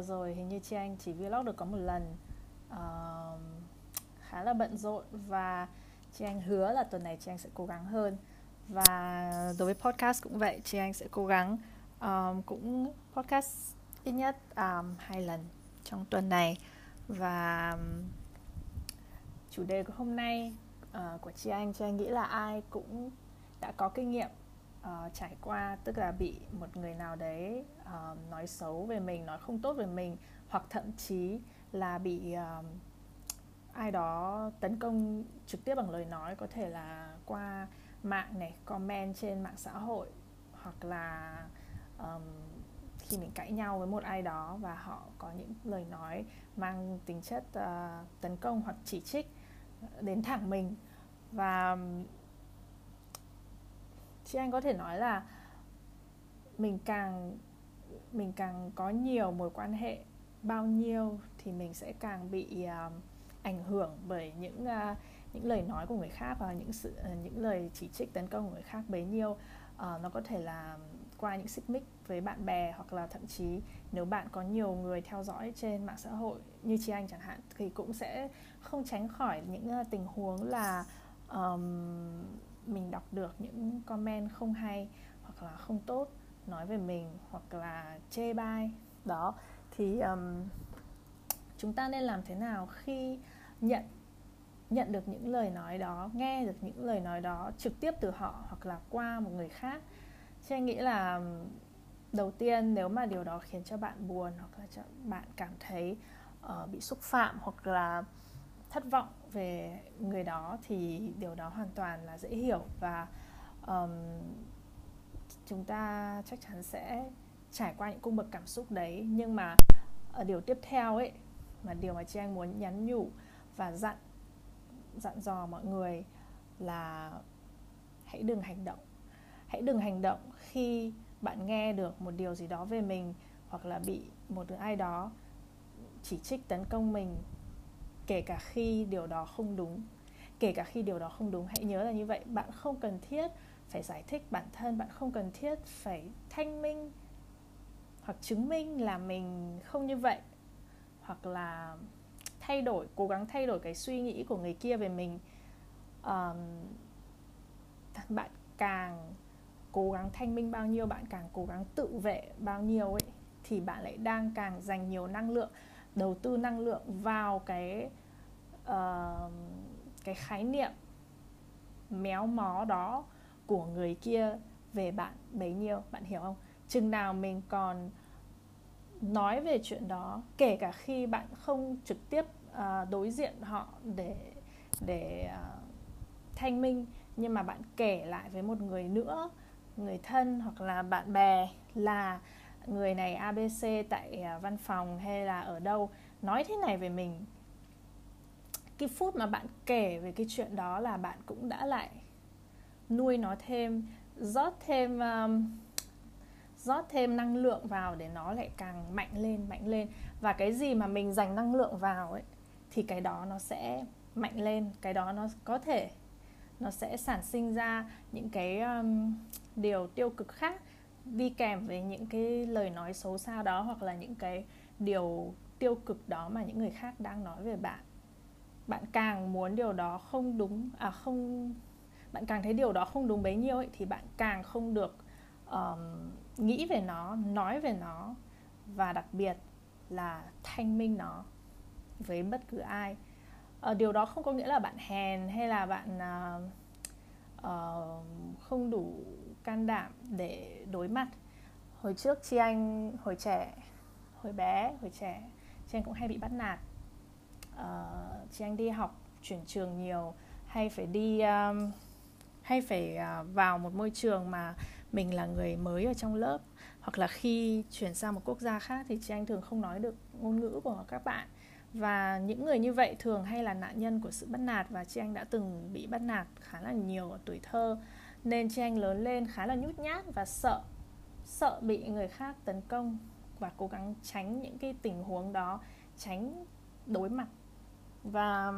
vừa rồi hình như chị anh chỉ vlog được có một lần. Uh, Khá là bận rộn và chị anh hứa là tuần này chị anh sẽ cố gắng hơn. Và đối với podcast cũng vậy, chị anh sẽ cố gắng um, cũng podcast ít nhất um, hai lần trong tuần này. Và chủ đề của hôm nay uh, của chị anh, chị anh nghĩ là ai cũng đã có kinh nghiệm uh, trải qua tức là bị một người nào đấy uh, nói xấu về mình nói không tốt về mình hoặc thậm chí là bị uh, ai đó tấn công trực tiếp bằng lời nói có thể là qua mạng này comment trên mạng xã hội hoặc là um, khi mình cãi nhau với một ai đó và họ có những lời nói mang tính chất uh, tấn công hoặc chỉ trích đến thẳng mình. Và chị anh có thể nói là mình càng mình càng có nhiều mối quan hệ bao nhiêu thì mình sẽ càng bị uh, ảnh hưởng bởi những uh, những lời nói của người khác và những sự uh, những lời chỉ trích tấn công của người khác bấy nhiêu. Uh, nó có thể là qua những xích mích với bạn bè hoặc là thậm chí nếu bạn có nhiều người theo dõi trên mạng xã hội như chị anh chẳng hạn thì cũng sẽ không tránh khỏi những uh, tình huống là um, mình đọc được những comment không hay hoặc là không tốt nói về mình hoặc là chê bai. Đó thì um, chúng ta nên làm thế nào khi nhận nhận được những lời nói đó nghe được những lời nói đó trực tiếp từ họ hoặc là qua một người khác? Chứ anh nghĩ là đầu tiên nếu mà điều đó khiến cho bạn buồn hoặc là cho bạn cảm thấy uh, bị xúc phạm hoặc là thất vọng về người đó thì điều đó hoàn toàn là dễ hiểu và um, chúng ta chắc chắn sẽ trải qua những cung bậc cảm xúc đấy. Nhưng mà ở điều tiếp theo ấy mà điều mà chị anh muốn nhắn nhủ và dặn dặn dò mọi người là hãy đừng hành động. Hãy đừng hành động khi bạn nghe được một điều gì đó về mình hoặc là bị một ai đó chỉ trích tấn công mình kể cả khi điều đó không đúng. Kể cả khi điều đó không đúng hãy nhớ là như vậy. Bạn không cần thiết phải giải thích bản thân bạn không cần thiết phải thanh minh hoặc chứng minh là mình không như vậy hoặc là thay đổi cố gắng thay đổi cái suy nghĩ của người kia về mình. Um, bạn càng cố gắng thanh minh bao nhiêu bạn càng cố gắng tự vệ bao nhiêu ấy thì bạn lại đang càng dành nhiều năng lượng đầu tư năng lượng vào cái uh, cái khái niệm méo mó đó của người kia về bạn bấy nhiêu bạn hiểu không? Chừng nào mình còn nói về chuyện đó kể cả khi bạn không trực tiếp uh, đối diện họ để để uh, thanh minh nhưng mà bạn kể lại với một người nữa người thân hoặc là bạn bè là người này abc tại uh, văn phòng hay là ở đâu nói thế này về mình cái phút mà bạn kể về cái chuyện đó là bạn cũng đã lại nuôi nó thêm rót thêm um, rót thêm năng lượng vào để nó lại càng mạnh lên mạnh lên. Và cái gì mà mình dành năng lượng vào ấy thì cái đó nó sẽ mạnh lên cái đó nó có thể nó sẽ sản sinh ra những cái um, điều tiêu cực khác đi kèm với những cái lời nói xấu xa đó hoặc là những cái điều tiêu cực đó mà những người khác đang nói về bạn bạn càng muốn điều đó không đúng à không bạn càng thấy điều đó không đúng bấy nhiêu ấy, thì bạn càng không được um, nghĩ về nó nói về nó và đặc biệt là thanh minh nó với bất cứ ai. Uh, điều đó không có nghĩa là bạn hèn hay là bạn uh, uh, không đủ can đảm để đối mặt. Hồi trước chi anh hồi trẻ hồi bé hồi trẻ chi anh cũng hay bị bắt nạt uh, chị anh đi học chuyển trường nhiều hay phải đi um, hay phải uh, vào một môi trường mà mình là người mới ở trong lớp hoặc là khi chuyển sang một quốc gia khác thì chị anh thường không nói được ngôn ngữ của các bạn. Và những người như vậy thường hay là nạn nhân của sự bắt nạt và chị anh đã từng bị bắt nạt khá là nhiều ở tuổi thơ nên chị anh lớn lên khá là nhút nhát và sợ sợ bị người khác tấn công và cố gắng tránh những cái tình huống đó tránh đối mặt và,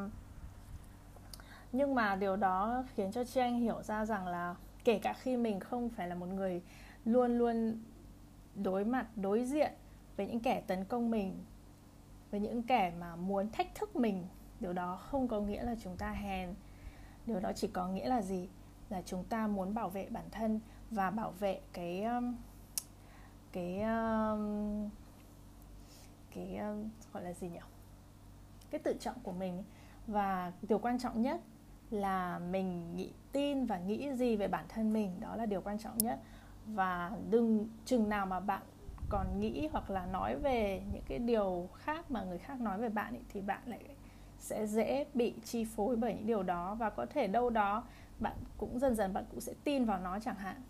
nhưng mà điều đó khiến cho chị anh hiểu ra rằng là kể cả khi mình không phải là một người luôn luôn đối mặt, đối diện với những kẻ tấn công mình, với những kẻ mà muốn thách thức mình, điều đó không có nghĩa là chúng ta hèn. Điều đó chỉ có nghĩa là gì? Là chúng ta muốn bảo vệ bản thân và bảo vệ cái um, cái um, cái cái gọi là gì nhỉ? Cái tự trọng của mình và điều quan trọng nhất là mình nghĩ tin và nghĩ gì về bản thân mình đó là điều quan trọng nhất. Và đừng chừng nào mà bạn còn nghĩ hoặc là nói về những cái điều khác mà người khác nói về bạn ấy, thì bạn lại sẽ dễ bị chi phối bởi những điều đó. Và có thể đâu đó bạn cũng dần dần bạn cũng sẽ tin vào nó chẳng hạn.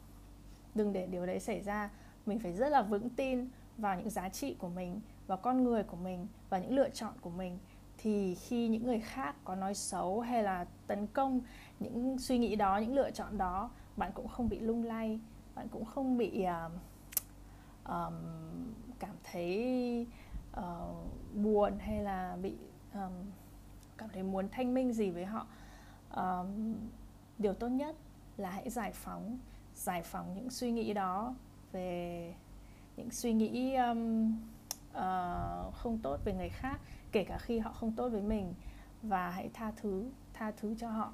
Đừng để điều đấy xảy ra. Mình phải rất là vững tin vào những giá trị của mình vào con người của mình và những lựa chọn của mình thì khi những người khác có nói xấu hay là tấn công những suy nghĩ đó những lựa chọn đó bạn cũng không bị lung lay bạn cũng không bị uh, um, cảm thấy uh, buồn hay là bị um, cảm thấy muốn thanh minh gì với họ. Um, điều tốt nhất là hãy giải phóng giải phóng những suy nghĩ đó về những suy nghĩ um, uh, không tốt về người khác kể cả khi họ không tốt với mình và hãy tha thứ tha thứ cho họ.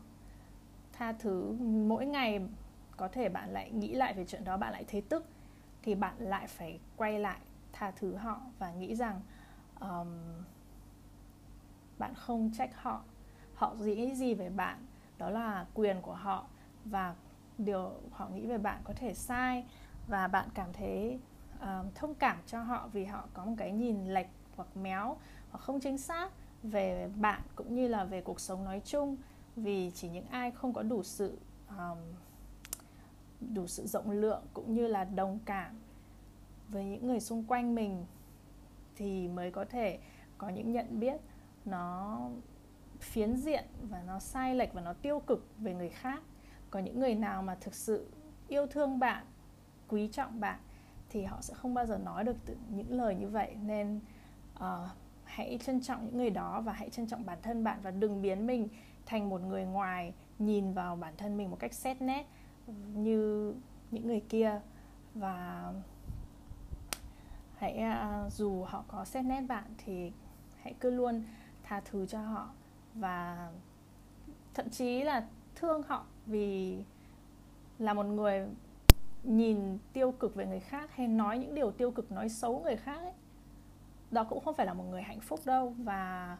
Tha thứ mỗi ngày có thể bạn lại nghĩ lại về chuyện đó bạn lại thấy tức thì bạn lại phải quay lại tha thứ họ và nghĩ rằng um, bạn không trách họ. Họ nghĩ gì về bạn đó là quyền của họ và điều họ nghĩ về bạn có thể sai và bạn cảm thấy um, thông cảm cho họ vì họ có một cái nhìn lệch hoặc méo hoặc không chính xác về bạn cũng như là về cuộc sống nói chung. Vì chỉ những ai không có đủ sự um, đủ sự rộng lượng cũng như là đồng cảm với những người xung quanh mình thì mới có thể có những nhận biết nó phiến diện và nó sai lệch và nó tiêu cực về người khác. Có những người nào mà thực sự yêu thương bạn quý trọng bạn thì họ sẽ không bao giờ nói được những lời như vậy. Nên uh, hãy trân trọng những người đó và hãy trân trọng bản thân bạn và đừng biến mình thành một người ngoài nhìn vào bản thân mình một cách xét nét như những người kia. Và hãy uh, dù họ có xét nét bạn thì hãy cứ luôn tha thứ cho họ và thậm chí là thương họ vì là một người nhìn tiêu cực về người khác hay nói những điều tiêu cực nói xấu người khác ấy đó cũng không phải là một người hạnh phúc đâu. Và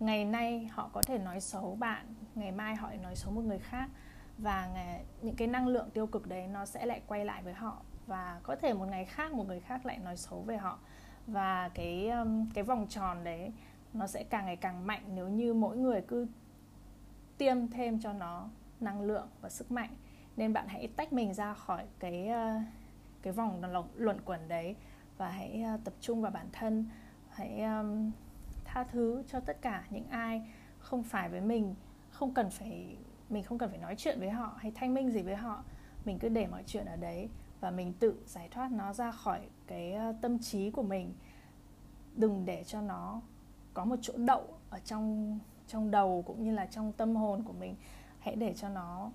ngày nay họ có thể nói xấu bạn ngày mai họ lại nói xấu một người khác. Và ngày, những cái năng lượng tiêu cực đấy nó sẽ lại quay lại với họ. Và có thể một ngày khác một người khác lại nói xấu về họ. Và cái um, cái vòng tròn đấy nó sẽ càng ngày càng mạnh nếu như mỗi người cứ tiêm thêm cho nó năng lượng và sức mạnh. Nên bạn hãy tách mình ra khỏi cái uh, cái vòng luẩn quẩn đấy và hãy ờ, tập trung vào bản thân. Hãy um, tha thứ cho tất cả những ai không phải với mình không cần phải mình không cần phải nói chuyện với họ hay thanh minh gì với họ. Mình cứ để mọi chuyện ở đấy và mình tự giải thoát nó ra khỏi cái ờ, tâm trí của mình. Đừng để cho nó có một chỗ đậu ở trong trong đầu cũng như là trong tâm hồn của mình. Hãy để cho nó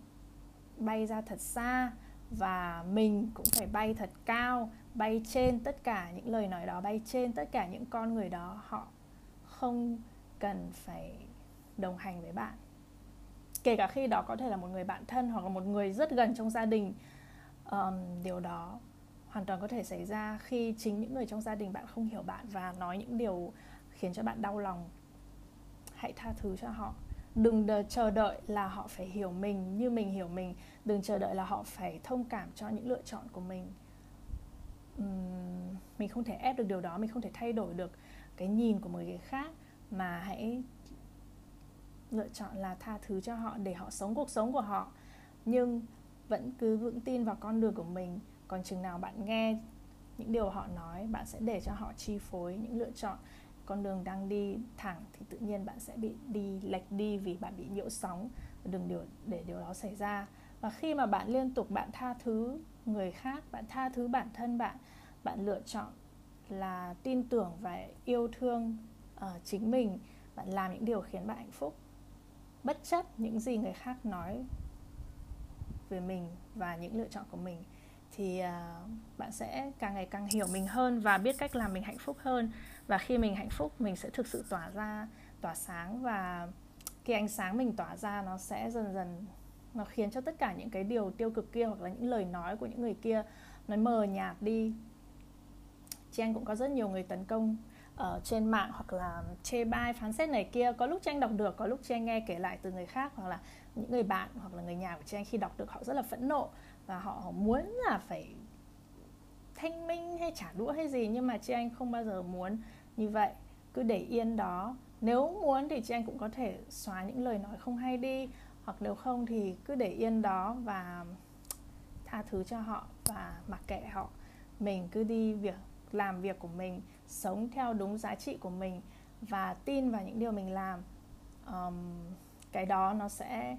bay ra thật xa và mình cũng phải bay thật cao bay trên tất cả những lời nói đó bay trên tất cả những con người đó họ không cần phải đồng hành với bạn. Kể cả khi đó có thể là một người bạn thân hoặc là một người rất gần trong gia đình um, điều đó hoàn toàn có thể xảy ra khi chính những người trong gia đình bạn không hiểu bạn và nói những điều khiến cho bạn đau lòng. Hãy tha thứ cho họ. Đừng đợi, chờ đợi là họ phải hiểu mình như mình hiểu mình. Đừng chờ đợi là họ phải thông cảm cho những lựa chọn của mình mình không thể ép được điều đó, mình không thể thay đổi được cái nhìn của một người khác. Mà hãy lựa chọn là tha thứ cho họ để họ sống cuộc sống của họ. Nhưng vẫn cứ vững tin vào con đường của mình. Còn chừng nào bạn nghe những điều họ nói, bạn sẽ để cho họ chi phối những lựa chọn. Con đường đang đi thẳng thì tự nhiên bạn sẽ bị đi lệch đi vì bạn bị nhiễu sóng. Đừng điều, để điều đó xảy ra. Và khi mà bạn liên tục bạn tha thứ người khác bạn tha thứ bản thân bạn bạn lựa chọn là tin tưởng và yêu thương uh, chính mình bạn làm những điều khiến bạn hạnh phúc. Bất chấp những gì người khác nói về mình và những lựa chọn của mình thì uh, bạn sẽ càng ngày càng hiểu mình hơn và biết cách làm mình hạnh phúc hơn. Và khi mình hạnh phúc mình sẽ thực sự tỏa ra tỏa sáng và cái ánh sáng mình tỏa ra nó sẽ dần dần nó khiến cho tất cả những cái điều tiêu cực kia hoặc là những lời nói của những người kia nó mờ nhạt đi. Chị cũng có rất nhiều người tấn công ở trên mạng hoặc là chê bai phán xét này kia. Có lúc chị đọc được, có lúc chị nghe kể lại từ người khác hoặc là những người bạn hoặc là người nhà của chị khi đọc được họ rất là phẫn nộ và họ muốn là phải thanh minh hay trả đũa hay gì nhưng mà chị anh không bao giờ muốn như vậy. Cứ để yên đó. Nếu muốn thì chị anh cũng có thể xóa những lời nói không hay đi hoặc nếu không thì cứ để yên đó và tha thứ cho họ và mặc kệ họ. Mình cứ đi việc làm việc của mình sống theo đúng giá trị của mình và tin vào những điều mình làm. Um, cái đó nó sẽ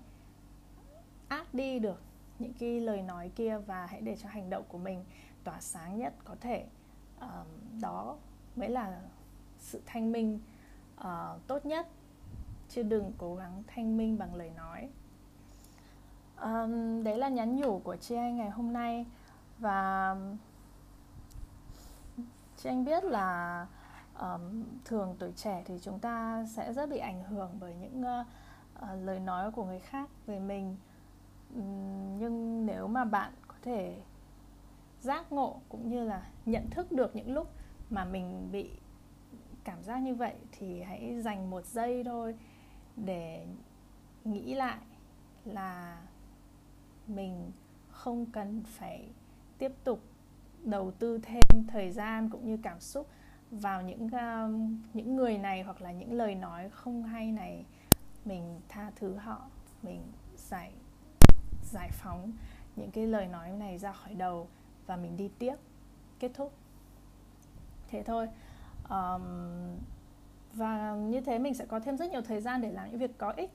át đi được những cái lời nói kia và hãy để cho hành động của mình tỏa sáng nhất có thể. Um, đó mới là sự thanh minh uh, tốt nhất chứ đừng cố gắng thanh minh bằng lời nói. Um, đấy là nhắn nhủ của chị anh ngày hôm nay. Và chị anh biết là um, thường tuổi trẻ thì chúng ta sẽ rất bị ảnh hưởng bởi những uh, uh, lời nói của người khác về mình. Um, nhưng nếu mà bạn có thể giác ngộ cũng như là nhận thức được những lúc mà mình bị cảm giác như vậy thì hãy dành một giây thôi để nghĩ lại là mình không cần phải tiếp tục đầu tư thêm thời gian cũng như cảm xúc vào những uh, những người này hoặc là những lời nói không hay này. Mình tha thứ họ mình giải giải phóng những cái lời nói này ra khỏi đầu và mình đi tiếp kết thúc. Thế thôi. Um, và như thế mình sẽ có thêm rất nhiều thời gian để làm những việc có ích.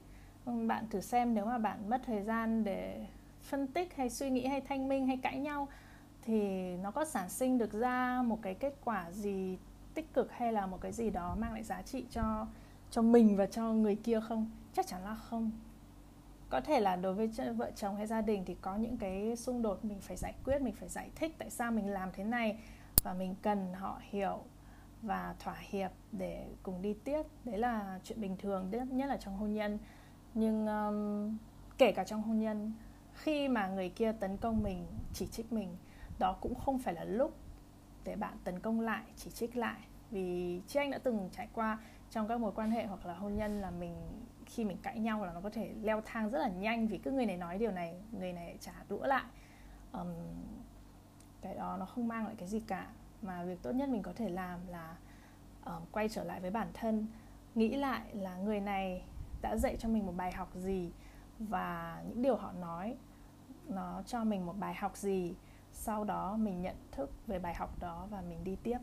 Bạn thử xem nếu mà bạn mất thời gian để phân tích hay suy nghĩ hay thanh minh hay cãi nhau thì nó có sản sinh được ra một cái kết quả gì tích cực hay là một cái gì đó mang lại giá trị cho cho mình và cho người kia không? Chắc chắn là không. Có thể là đối với vợ chồng hay gia đình thì có những cái xung đột mình phải giải quyết, mình phải giải thích tại sao mình làm thế này và mình cần họ hiểu và thỏa hiệp để cùng đi tiếp. Đấy là chuyện bình thường nhất là trong hôn nhân. Nhưng um, kể cả trong hôn nhân khi mà người kia tấn công mình chỉ trích mình đó cũng không phải là lúc để bạn tấn công lại chỉ trích lại. Vì chị anh đã từng trải qua trong các mối quan hệ hoặc là hôn nhân là mình khi mình cãi nhau là nó có thể leo thang rất là nhanh vì cứ người này nói điều này người này trả đũa lại. Um, cái đó nó không mang lại cái gì cả mà việc tốt nhất mình có thể làm là uh, quay trở lại với bản thân nghĩ lại là người này đã dạy cho mình một bài học gì và những điều họ nói nó cho mình một bài học gì sau đó mình nhận thức về bài học đó và mình đi tiếp.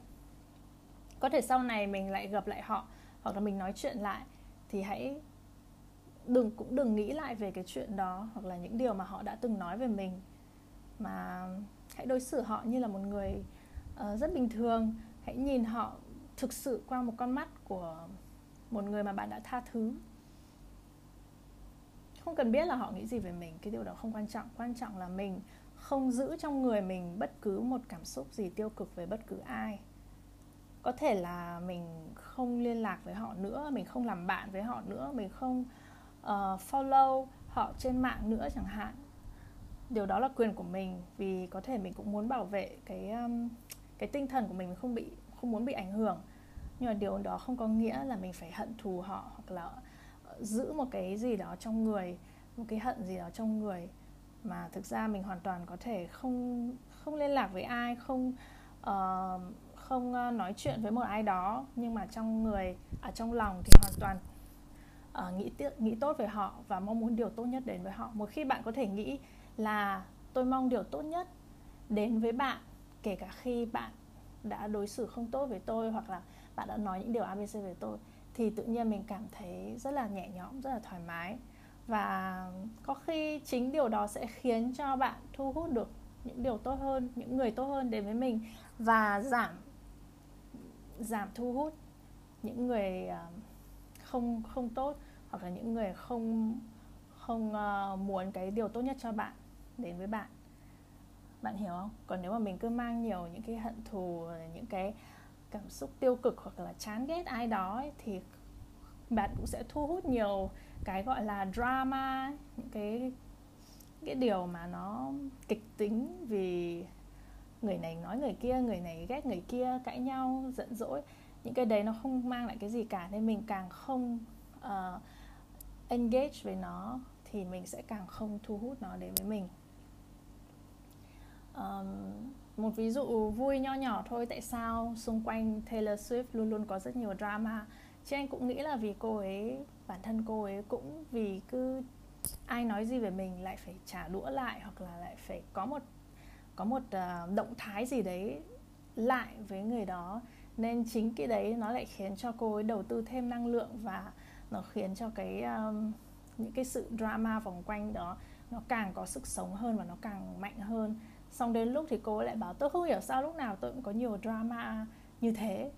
Có thể sau này mình lại gặp lại họ hoặc là mình nói chuyện lại thì hãy đừng cũng đừng nghĩ lại về cái chuyện đó hoặc là những điều mà họ đã từng nói về mình mà hãy đối xử họ như là một người uh, rất bình thường. Hãy nhìn họ thực sự qua một con mắt của một người mà bạn đã tha thứ. Không cần biết là họ nghĩ gì về mình cái điều đó không quan trọng. Quan trọng là mình không giữ trong người mình bất cứ một cảm xúc gì tiêu cực về bất cứ ai. Có thể là mình không liên lạc với họ nữa mình không làm bạn với họ nữa mình không uh, follow họ trên mạng nữa chẳng hạn. Điều đó là quyền của mình vì có thể mình cũng muốn bảo vệ cái um, cái tinh thần của mình không bị không muốn bị ảnh hưởng. Nhưng mà điều đó không có nghĩa là mình phải hận thù họ hoặc là ờ, giữ một cái gì đó trong người một cái hận gì đó trong người mà thực ra mình hoàn toàn có thể không không liên lạc với ai không uh, không ờ, nói chuyện với một ai đó. Nhưng mà trong người ở trong lòng thì hoàn toàn uh, nghĩ tiếc nghĩ tốt về họ và mong muốn điều tốt nhất đến với họ. Một khi bạn có thể nghĩ là tôi mong điều tốt nhất đến với bạn kể cả khi bạn đã đối xử không tốt với tôi hoặc là bạn đã nói những điều abc về tôi, thì tự nhiên mình cảm thấy rất là nhẹ nhõm, rất là thoải mái. Và có khi chính điều đó sẽ khiến cho bạn thu hút được những điều tốt hơn, những người tốt hơn đến với mình và giảm giảm thu hút những người ờ, không không tốt hoặc là những người không không ờ, muốn cái điều tốt nhất cho bạn đến với bạn bạn hiểu không? Còn nếu mà mình cứ mang nhiều những cái hận thù những cái cảm xúc tiêu cực hoặc là chán ghét ai đó ấy, thì bạn cũng sẽ thu hút nhiều cái gọi là drama những cái cái điều mà nó kịch tính vì người này nói người kia người này ghét người kia cãi nhau giận dỗi. Những cái đấy nó không mang lại cái gì cả nên mình càng không uh, engage với nó thì mình sẽ càng không thu hút nó đến với mình um, một ví dụ vui nho nhỏ thôi tại sao xung quanh Taylor Swift luôn luôn có rất nhiều drama? Chứ anh cũng nghĩ là vì cô ấy bản thân cô ấy cũng vì cứ ai nói gì về mình lại phải trả đũa lại hoặc là lại phải có một có một uh, động thái gì đấy lại với người đó. Nên chính cái đấy nó lại khiến cho cô ấy đầu tư thêm năng lượng và nó khiến cho cái um, những cái sự drama vòng quanh đó nó càng có sức sống hơn và nó càng mạnh hơn xong đến lúc thì cô ấy lại bảo tôi không hiểu sao lúc nào tôi cũng có nhiều drama như thế.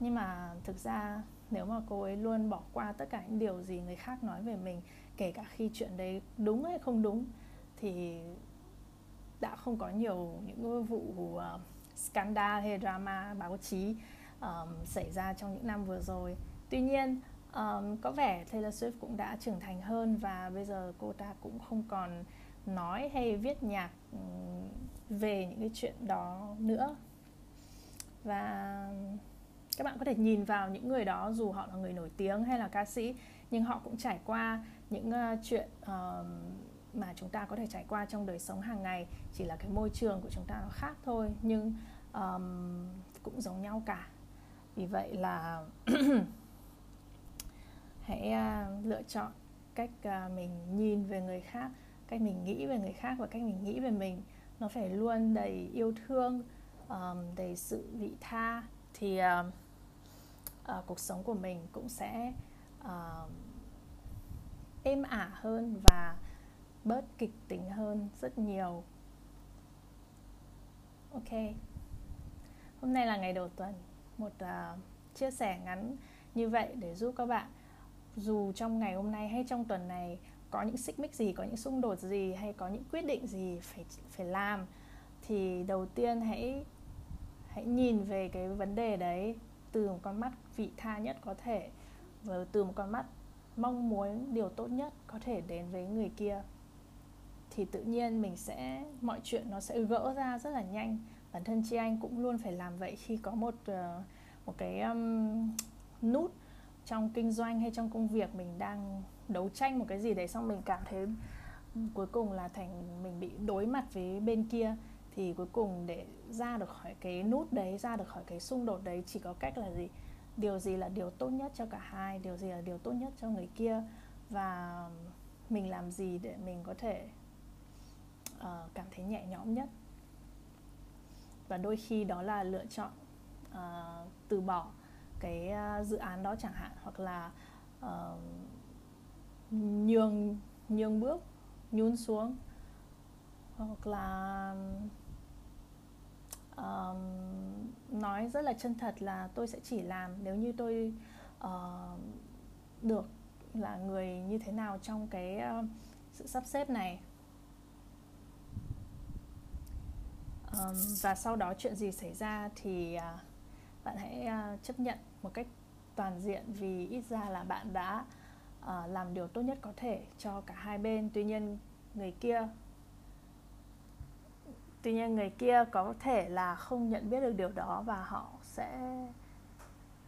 Nhưng mà thực ra nếu mà cô ấy luôn bỏ qua tất cả những điều gì người khác nói về mình kể cả khi chuyện đấy đúng hay không đúng thì đã không có nhiều những vụ uh, scandal hay drama báo chí um, xảy ra trong những năm vừa rồi. Tuy nhiên um, có vẻ Taylor Swift cũng đã trưởng thành hơn và bây giờ cô ta cũng không còn nói hay viết nhạc um, về những cái chuyện đó nữa. Và các bạn có thể nhìn vào những người đó dù họ là người nổi tiếng hay là ca sĩ nhưng họ cũng trải qua những uh, chuyện uh, mà chúng ta có thể trải qua trong đời sống hàng ngày. Chỉ là cái môi trường của chúng ta nó khác thôi nhưng um, cũng giống nhau cả. Vì vậy là hãy uh, lựa chọn cách uh, mình nhìn về người khác cách mình nghĩ về người khác và cách mình nghĩ về mình nó phải luôn đầy yêu thương um, đầy sự vị tha. Thì uh, uh, cuộc sống của mình cũng sẽ uh, êm ả hơn và bớt kịch tính hơn rất nhiều. Ok. Hôm nay là ngày đầu tuần. Một uh, chia sẻ ngắn như vậy để giúp các bạn dù trong ngày hôm nay hay trong tuần này có những xích mích gì có những xung đột gì hay có những quyết định gì phải phải làm thì đầu tiên hãy hãy nhìn về cái vấn đề đấy từ một con mắt vị tha nhất có thể và từ một con mắt mong muốn điều tốt nhất có thể đến với người kia. Thì tự nhiên mình sẽ mọi chuyện nó sẽ gỡ ra rất là nhanh. Bản thân chị anh cũng luôn phải làm vậy khi có một ờ, một cái um, nút trong kinh doanh hay trong công việc mình đang đấu tranh một cái gì đấy xong mình cảm thấy ừ, cuối cùng là thành mình bị đối mặt với bên kia. Thì cuối cùng để ra được khỏi cái nút đấy ra được khỏi cái xung đột đấy chỉ có cách là gì? Điều gì là điều tốt nhất cho cả hai? Điều gì là điều tốt nhất cho người kia? Và mình làm gì để mình có thể uh, cảm thấy nhẹ nhõm nhất? Và đôi khi đó là lựa chọn uh, từ bỏ cái uh, dự án đó chẳng hạn hoặc là uh, nhường nhường bước nhún xuống. Hoặc là um, nói rất là chân thật là tôi sẽ chỉ làm nếu như tôi uh, được là người như thế nào trong cái uh, sự sắp xếp này. Um, và sau đó chuyện gì xảy ra thì uh, bạn hãy uh, chấp nhận một cách toàn diện vì ít ra là bạn đã uh, làm điều tốt nhất có thể cho cả hai bên. Tuy nhiên người kia tuy nhiên người kia có thể là không nhận biết được điều đó và họ sẽ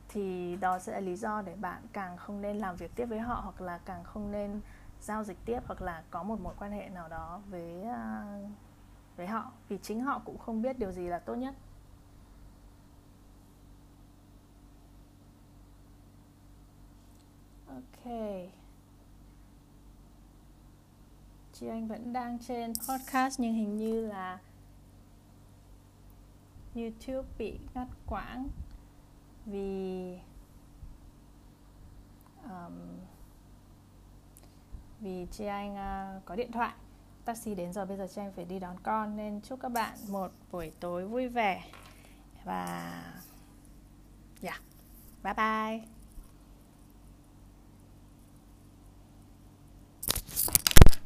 thì đó sẽ là lý do để bạn càng không nên làm việc tiếp với họ hoặc là càng không nên giao dịch tiếp hoặc là có một mối quan hệ nào đó với uh, với họ. Vì chính họ cũng không biết điều gì là tốt nhất. Ok. Chị anh vẫn đang trên podcast nhưng hình như là youtube bị ngắt quãng vì um, vì chị anh uh, à, có điện thoại. Taxi đến rồi bây giờ chị anh phải đi đón con nên chúc các bạn một buổi tối vui vẻ. Và yeah. Bye bye.